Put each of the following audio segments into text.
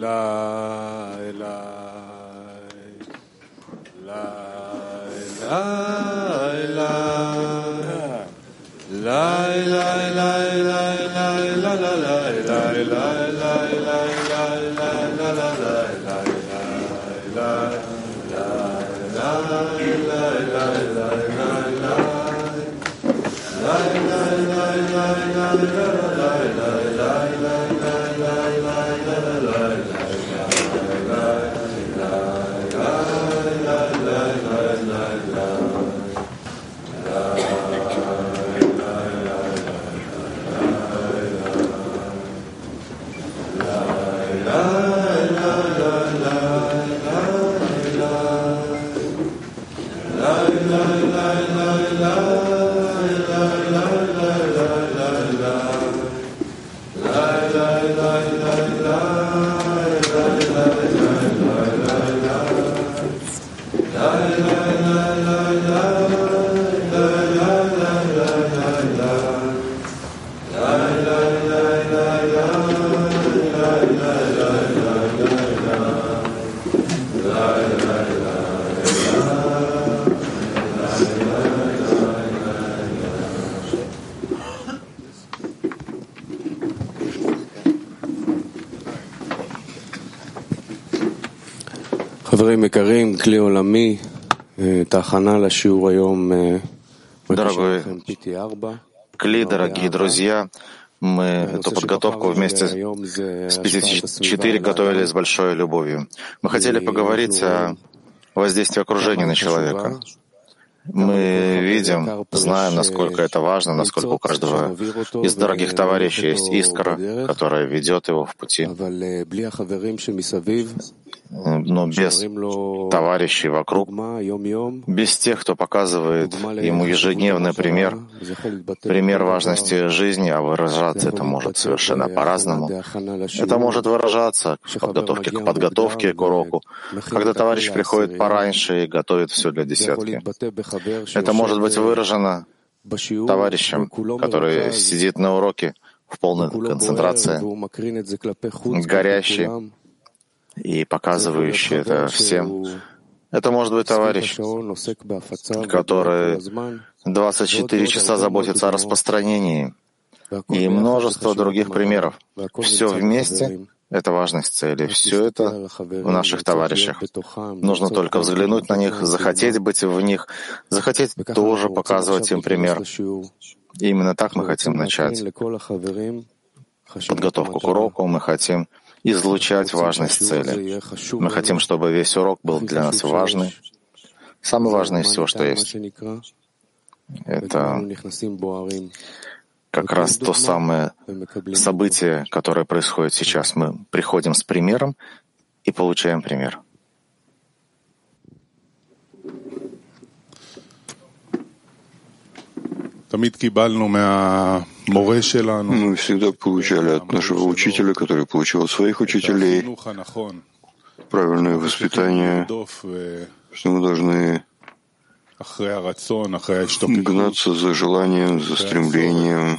la uh, Дорогой Кли, дорогие друзья, мы эту подготовку вместе с 54 готовили с большой любовью. Мы хотели поговорить о воздействии окружения на человека. Мы видим, знаем, насколько это важно, насколько у каждого из дорогих товарищей есть искра, которая ведет его в пути но без товарищей вокруг, без тех, кто показывает ему ежедневный пример, пример важности жизни, а выражаться это может совершенно по-разному. Это может выражаться в подготовке к подготовке к уроку, когда товарищ приходит пораньше и готовит все для десятки. Это может быть выражено товарищем, который сидит на уроке в полной концентрации, горящий, и показывающий это всем. Это может быть товарищ, который 24 часа заботится о распространении и множество других примеров. Все вместе — это важность цели. Все это в наших товарищах. Нужно только взглянуть на них, захотеть быть в них, захотеть тоже показывать им пример. И именно так мы хотим начать подготовку к уроку, мы хотим излучать важность цели. Мы хотим, чтобы весь урок был для нас важный. Самое важное из всего, что есть. Это как раз то самое событие, которое происходит сейчас. Мы приходим с примером и получаем пример. Мы всегда получали от нашего учителя, который получил от своих учителей, правильное воспитание, что мы должны гнаться за желанием, за стремлением,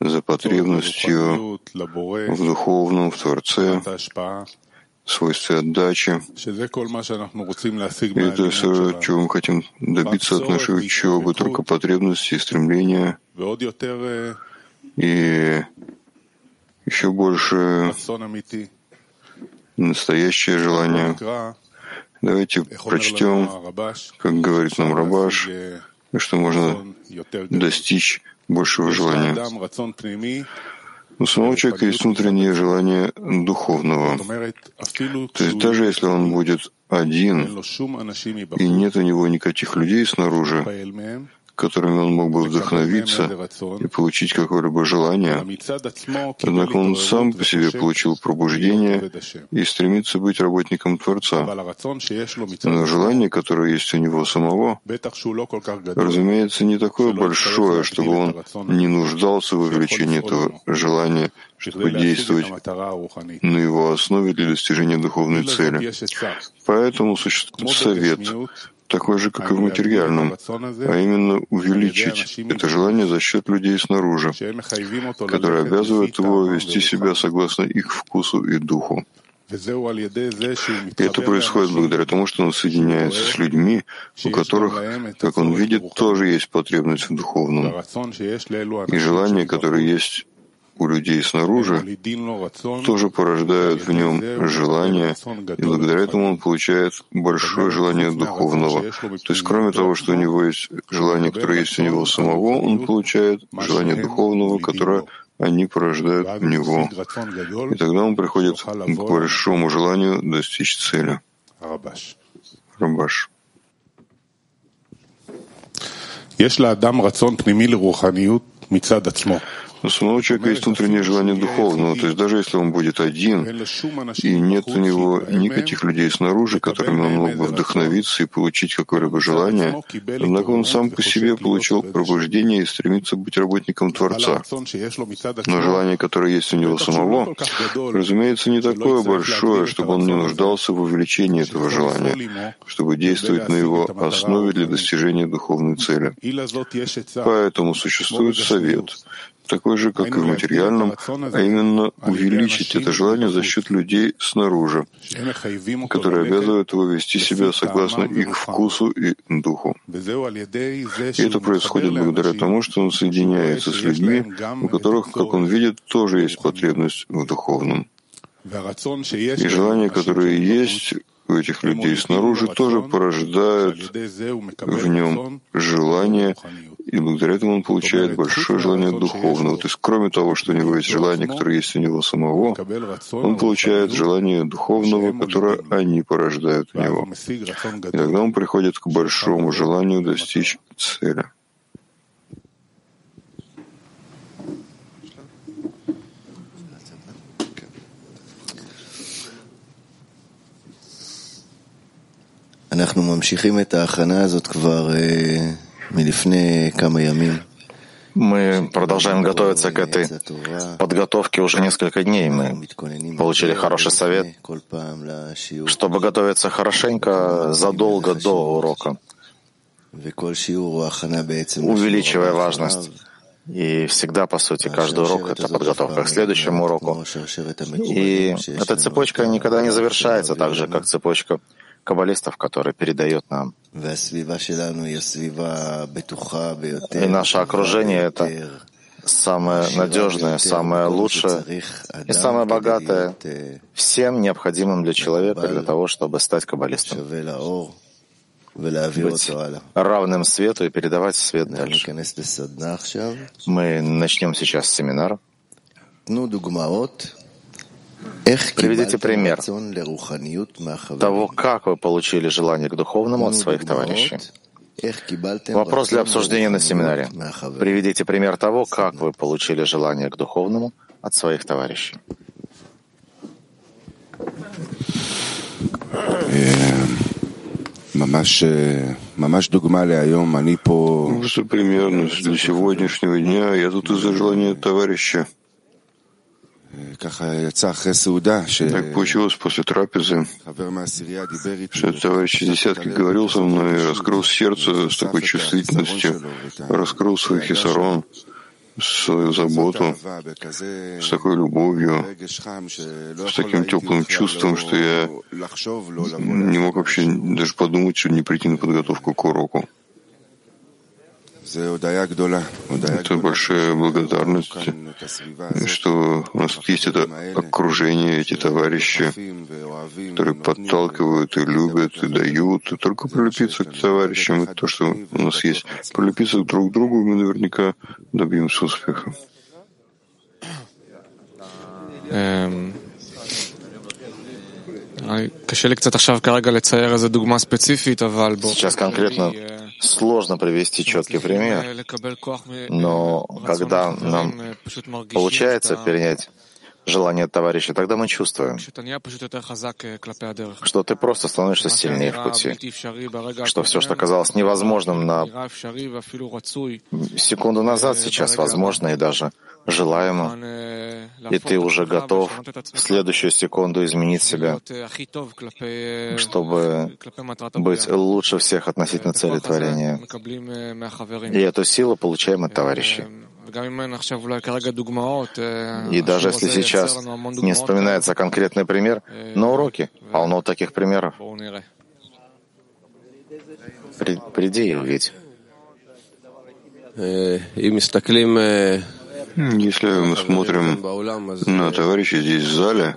за потребностью в духовном, в Творце, свойстве отдачи. Это все, чего мы хотим добиться от нашей учебы, только потребности и стремления и еще больше настоящее желание. Давайте прочтем, как говорит нам Рабаш, что можно достичь большего желания. У самого человека есть внутреннее желание духовного. То есть даже если он будет один, и нет у него никаких людей снаружи, которыми он мог бы вдохновиться и получить какое-либо желание. Однако он сам по себе получил пробуждение и стремится быть работником Творца. Но желание, которое есть у него самого, разумеется, не такое большое, чтобы он не нуждался в увеличении этого желания, чтобы действовать на его основе для достижения духовной цели. Поэтому существует совет такой же, как и в материальном, а именно увеличить это желание за счет людей снаружи, которые обязывают его вести себя согласно их вкусу и духу. И это происходит благодаря тому, что он соединяется с людьми, у которых, как он видит, тоже есть потребность в духовном. И желание, которое есть у людей снаружи, тоже порождают в нем желание, и благодаря этому он получает большое желание духовного. То есть, кроме того, что у него есть желание, которое есть у него самого, он получает желание духовного, которое они порождают в него. И тогда он приходит к большому желанию достичь цели. Рабаш. יש у самого человека есть внутреннее желание духовного, то есть даже если он будет один, и нет у него никаких людей снаружи, которыми он мог бы вдохновиться и получить какое-либо желание, однако он сам по себе получил пробуждение и стремится быть работником Творца. Но желание, которое есть у него самого, разумеется, не такое большое, чтобы он не нуждался в увеличении этого желания, чтобы действовать на его основе для достижения духовной цели. Поэтому существует совет — такой же, как и в материальном, а именно увеличить это желание за счет людей снаружи, которые обязывают его вести себя согласно их вкусу и духу. И это происходит благодаря тому, что он соединяется с людьми, у которых, как он видит, тоже есть потребность в духовном. И желание, которое есть у этих людей снаружи, тоже порождает в нем желание и благодаря этому он получает большое желание духовного. То есть, кроме того, что у него есть желание, которое есть у него самого, он получает желание духовного, которое они порождают у него. И тогда он приходит к большому желанию достичь цели. אנחנו ממשיכים את ההכנה הזאת כבר мы продолжаем готовиться к этой подготовке уже несколько дней. Мы получили хороший совет, чтобы готовиться хорошенько задолго до урока, увеличивая важность. И всегда, по сути, каждый урок — это подготовка к следующему уроку. И эта цепочка никогда не завершается так же, как цепочка каббалистов, который передает нам. И наше окружение — это самое надежное, самое лучшее и самое богатое всем необходимым для человека для того, чтобы стать каббалистом. Быть равным свету и передавать свет дальше. Мы начнем сейчас семинар. Приведите пример того, как вы получили желание к духовному от своих товарищей. Вопрос для обсуждения на семинаре. Приведите пример того, как вы получили желание к духовному от своих товарищей. Что примерно для сегодняшнего дня я тут из-за желания товарища. Так получилось после трапезы, что товарищ из десятки говорил со мной, раскрыл сердце с такой чувствительностью, раскрыл свой хисарон, свою заботу, с такой любовью, с таким теплым чувством, что я не мог вообще даже подумать, что не прийти на подготовку к уроку. Это большая благодарность, что у нас есть это окружение, эти товарищи, которые подталкивают и любят, и дают. И только прилепиться к товарищам, это то, что у нас есть. Прилепиться друг к другу, мы наверняка добьемся успеха. Сейчас конкретно сложно привести четкий пример, но когда нам получается перенять желание товарища, тогда мы чувствуем, что ты просто становишься сильнее в пути, что все, что казалось невозможным на секунду назад, сейчас возможно и даже желаемо, и ты уже готов в следующую секунду изменить себя, чтобы быть лучше всех относительно цели творения. И эту силу получаем от товарищей. И даже если сейчас не вспоминается конкретный пример, на уроке полно таких примеров. При, приди и увидь. Если мы смотрим на товарищей здесь в зале,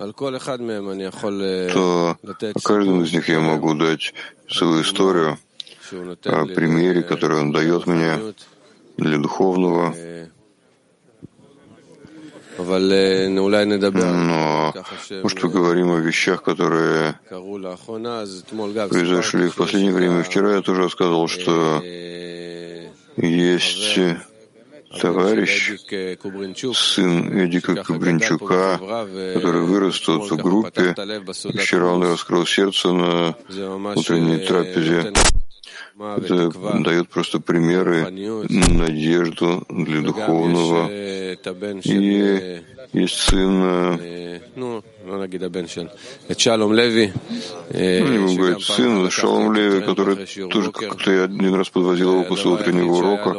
то о каждом из них я могу дать свою историю о примере, который он дает мне для духовного. Но, может, поговорим о вещах, которые произошли в последнее время. Вчера я тоже сказал, что есть товарищ, сын Эдика Кубринчука, который вырос тут в группе. Вчера он раскрыл сердце на утренней трапезе. Это дает просто примеры, надежду для духовного. И есть сын ну, ну ему говорит сын Шалом Леви, который тоже как-то я один раз подвозил его после утреннего урока.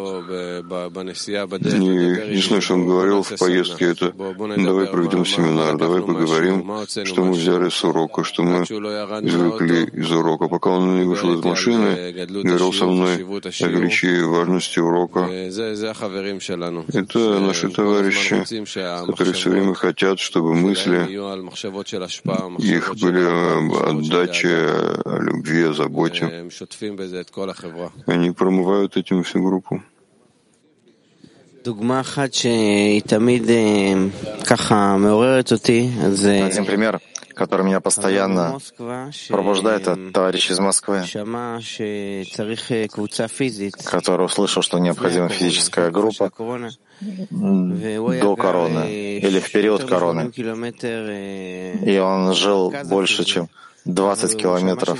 И единственное, что он говорил в поездке, это давай проведем семинар, давай поговорим, что мы взяли с урока, что мы извлекли из урока. Пока он не вышел из машины, говорил со мной о величии важности урока. Это наши товарищи, которые все время хотят, чтобы мысли их были отдача о любви, о заботе. Они промывают этим всю группу. Один пример, который меня постоянно пробуждает, это товарищ из Москвы, который услышал, что необходима физическая группа до короны или в период короны. И он жил больше, чем 20 километров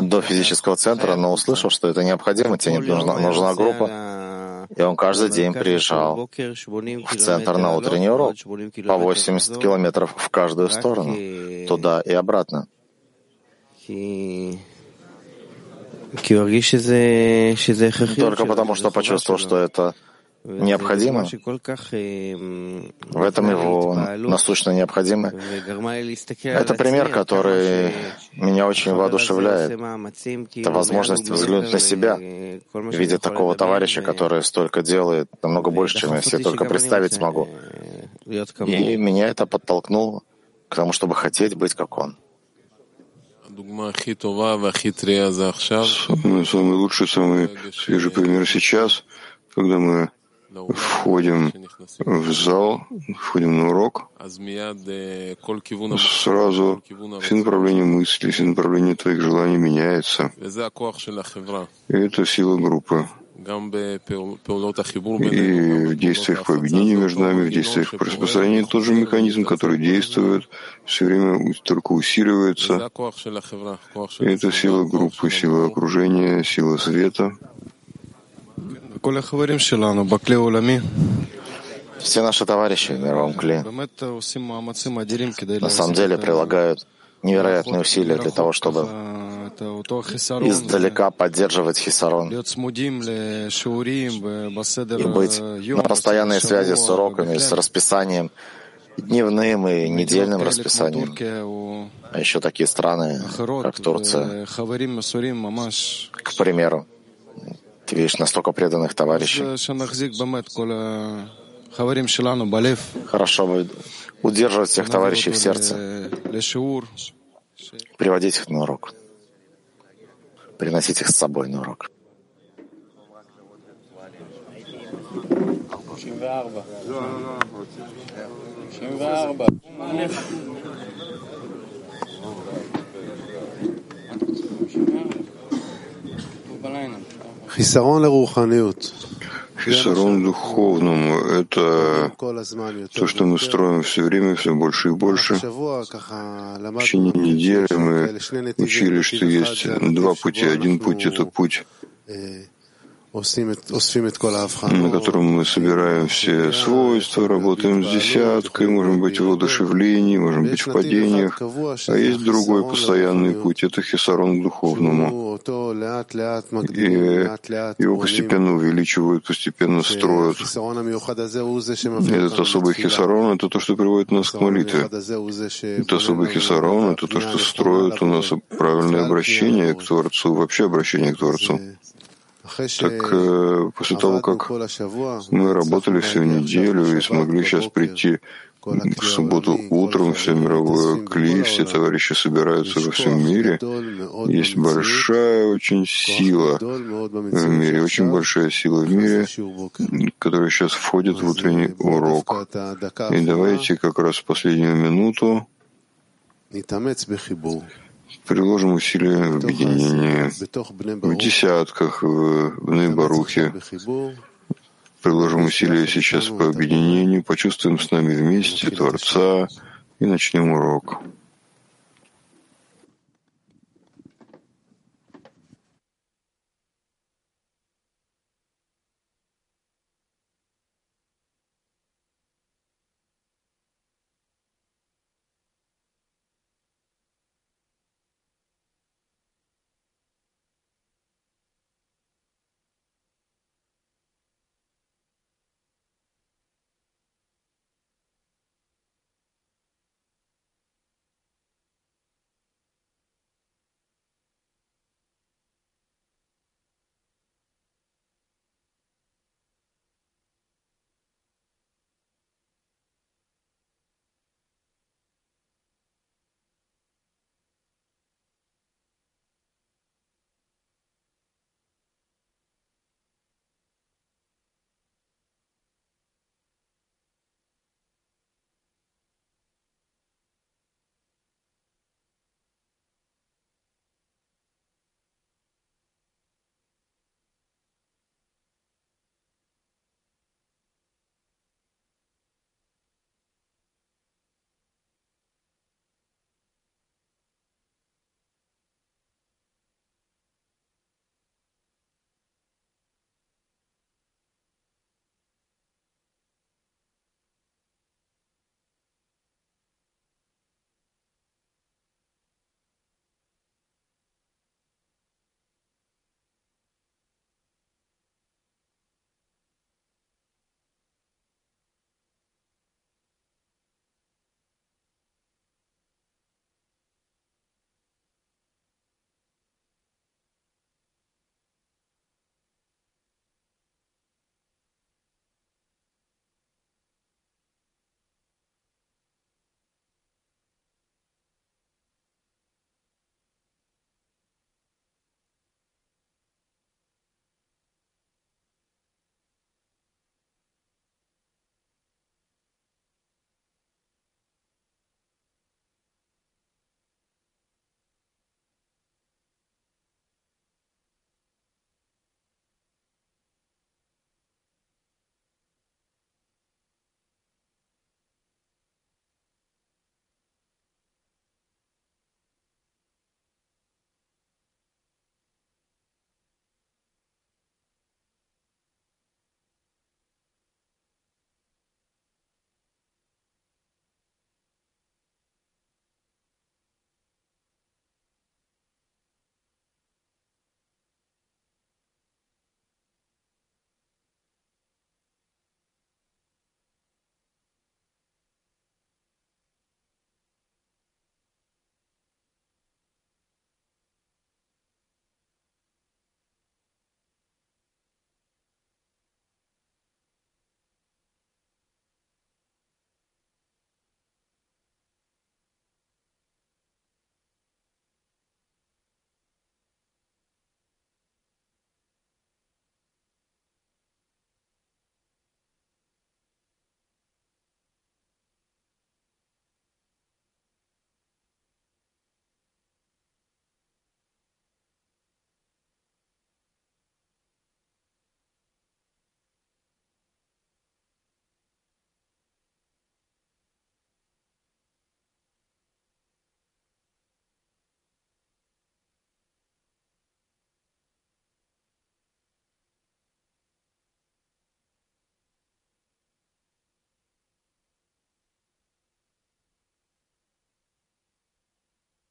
до физического центра, но услышал, что это необходимо, тебе нужна, нужна группа. И он каждый день приезжал в центр на утренний урок по 80 километров в каждую сторону, туда и обратно. Только потому, что почувствовал, что это необходимо. В этом его насущно необходимо. Это пример, который меня очень воодушевляет. Это возможность взглянуть на себя, видя такого товарища, который столько делает, намного больше, чем я себе только представить смогу. И меня это подтолкнуло к тому, чтобы хотеть быть как он. Самый, самый лучший, самый свежий пример сейчас, когда мы входим в зал, входим на урок, сразу все направления мысли, все направления твоих желаний меняется. И это сила группы. И в действиях по объединению между нами, в действиях по распространению тот же механизм, который действует, все время только усиливается. И это сила группы, сила окружения, сила света. Все наши товарищи в мировом кле. На самом деле прилагают невероятные усилия для того, чтобы издалека поддерживать хисарон и быть на постоянной связи с уроками, с расписанием, дневным и недельным расписанием. А еще такие страны, как Турция, к примеру. Ты видишь настолько преданных товарищей. Хорошо бы удерживать всех товарищей в сердце, приводить их на урок, приносить их с собой на урок. חיסרון לרוחניות. Хисарон духовному — это то, что мы строим все время, все больше и больше. В течение недели мы учили, что есть два пути. Один путь — это путь на котором мы собираем все свойства, работаем с десяткой, можем быть в воодушевлении, можем быть в падениях. А есть другой постоянный путь — это хисарон к духовному. И его постепенно увеличивают, постепенно строят. Этот особый хисарон — это то, что приводит нас к молитве. Это особый хисарон — это то, что строит у нас правильное обращение к Творцу, вообще обращение к Творцу. Так э, после того, как мы работали всю неделю и смогли сейчас прийти в субботу утром, все мировое кли, все товарищи собираются во всем мире, есть большая очень сила в мире, очень большая сила в мире, которая сейчас входит в утренний урок. И давайте как раз в последнюю минуту приложим усилия в объединении, в десятках, в Нейбарухе. Приложим усилия сейчас по объединению, почувствуем с нами вместе Творца и начнем урок.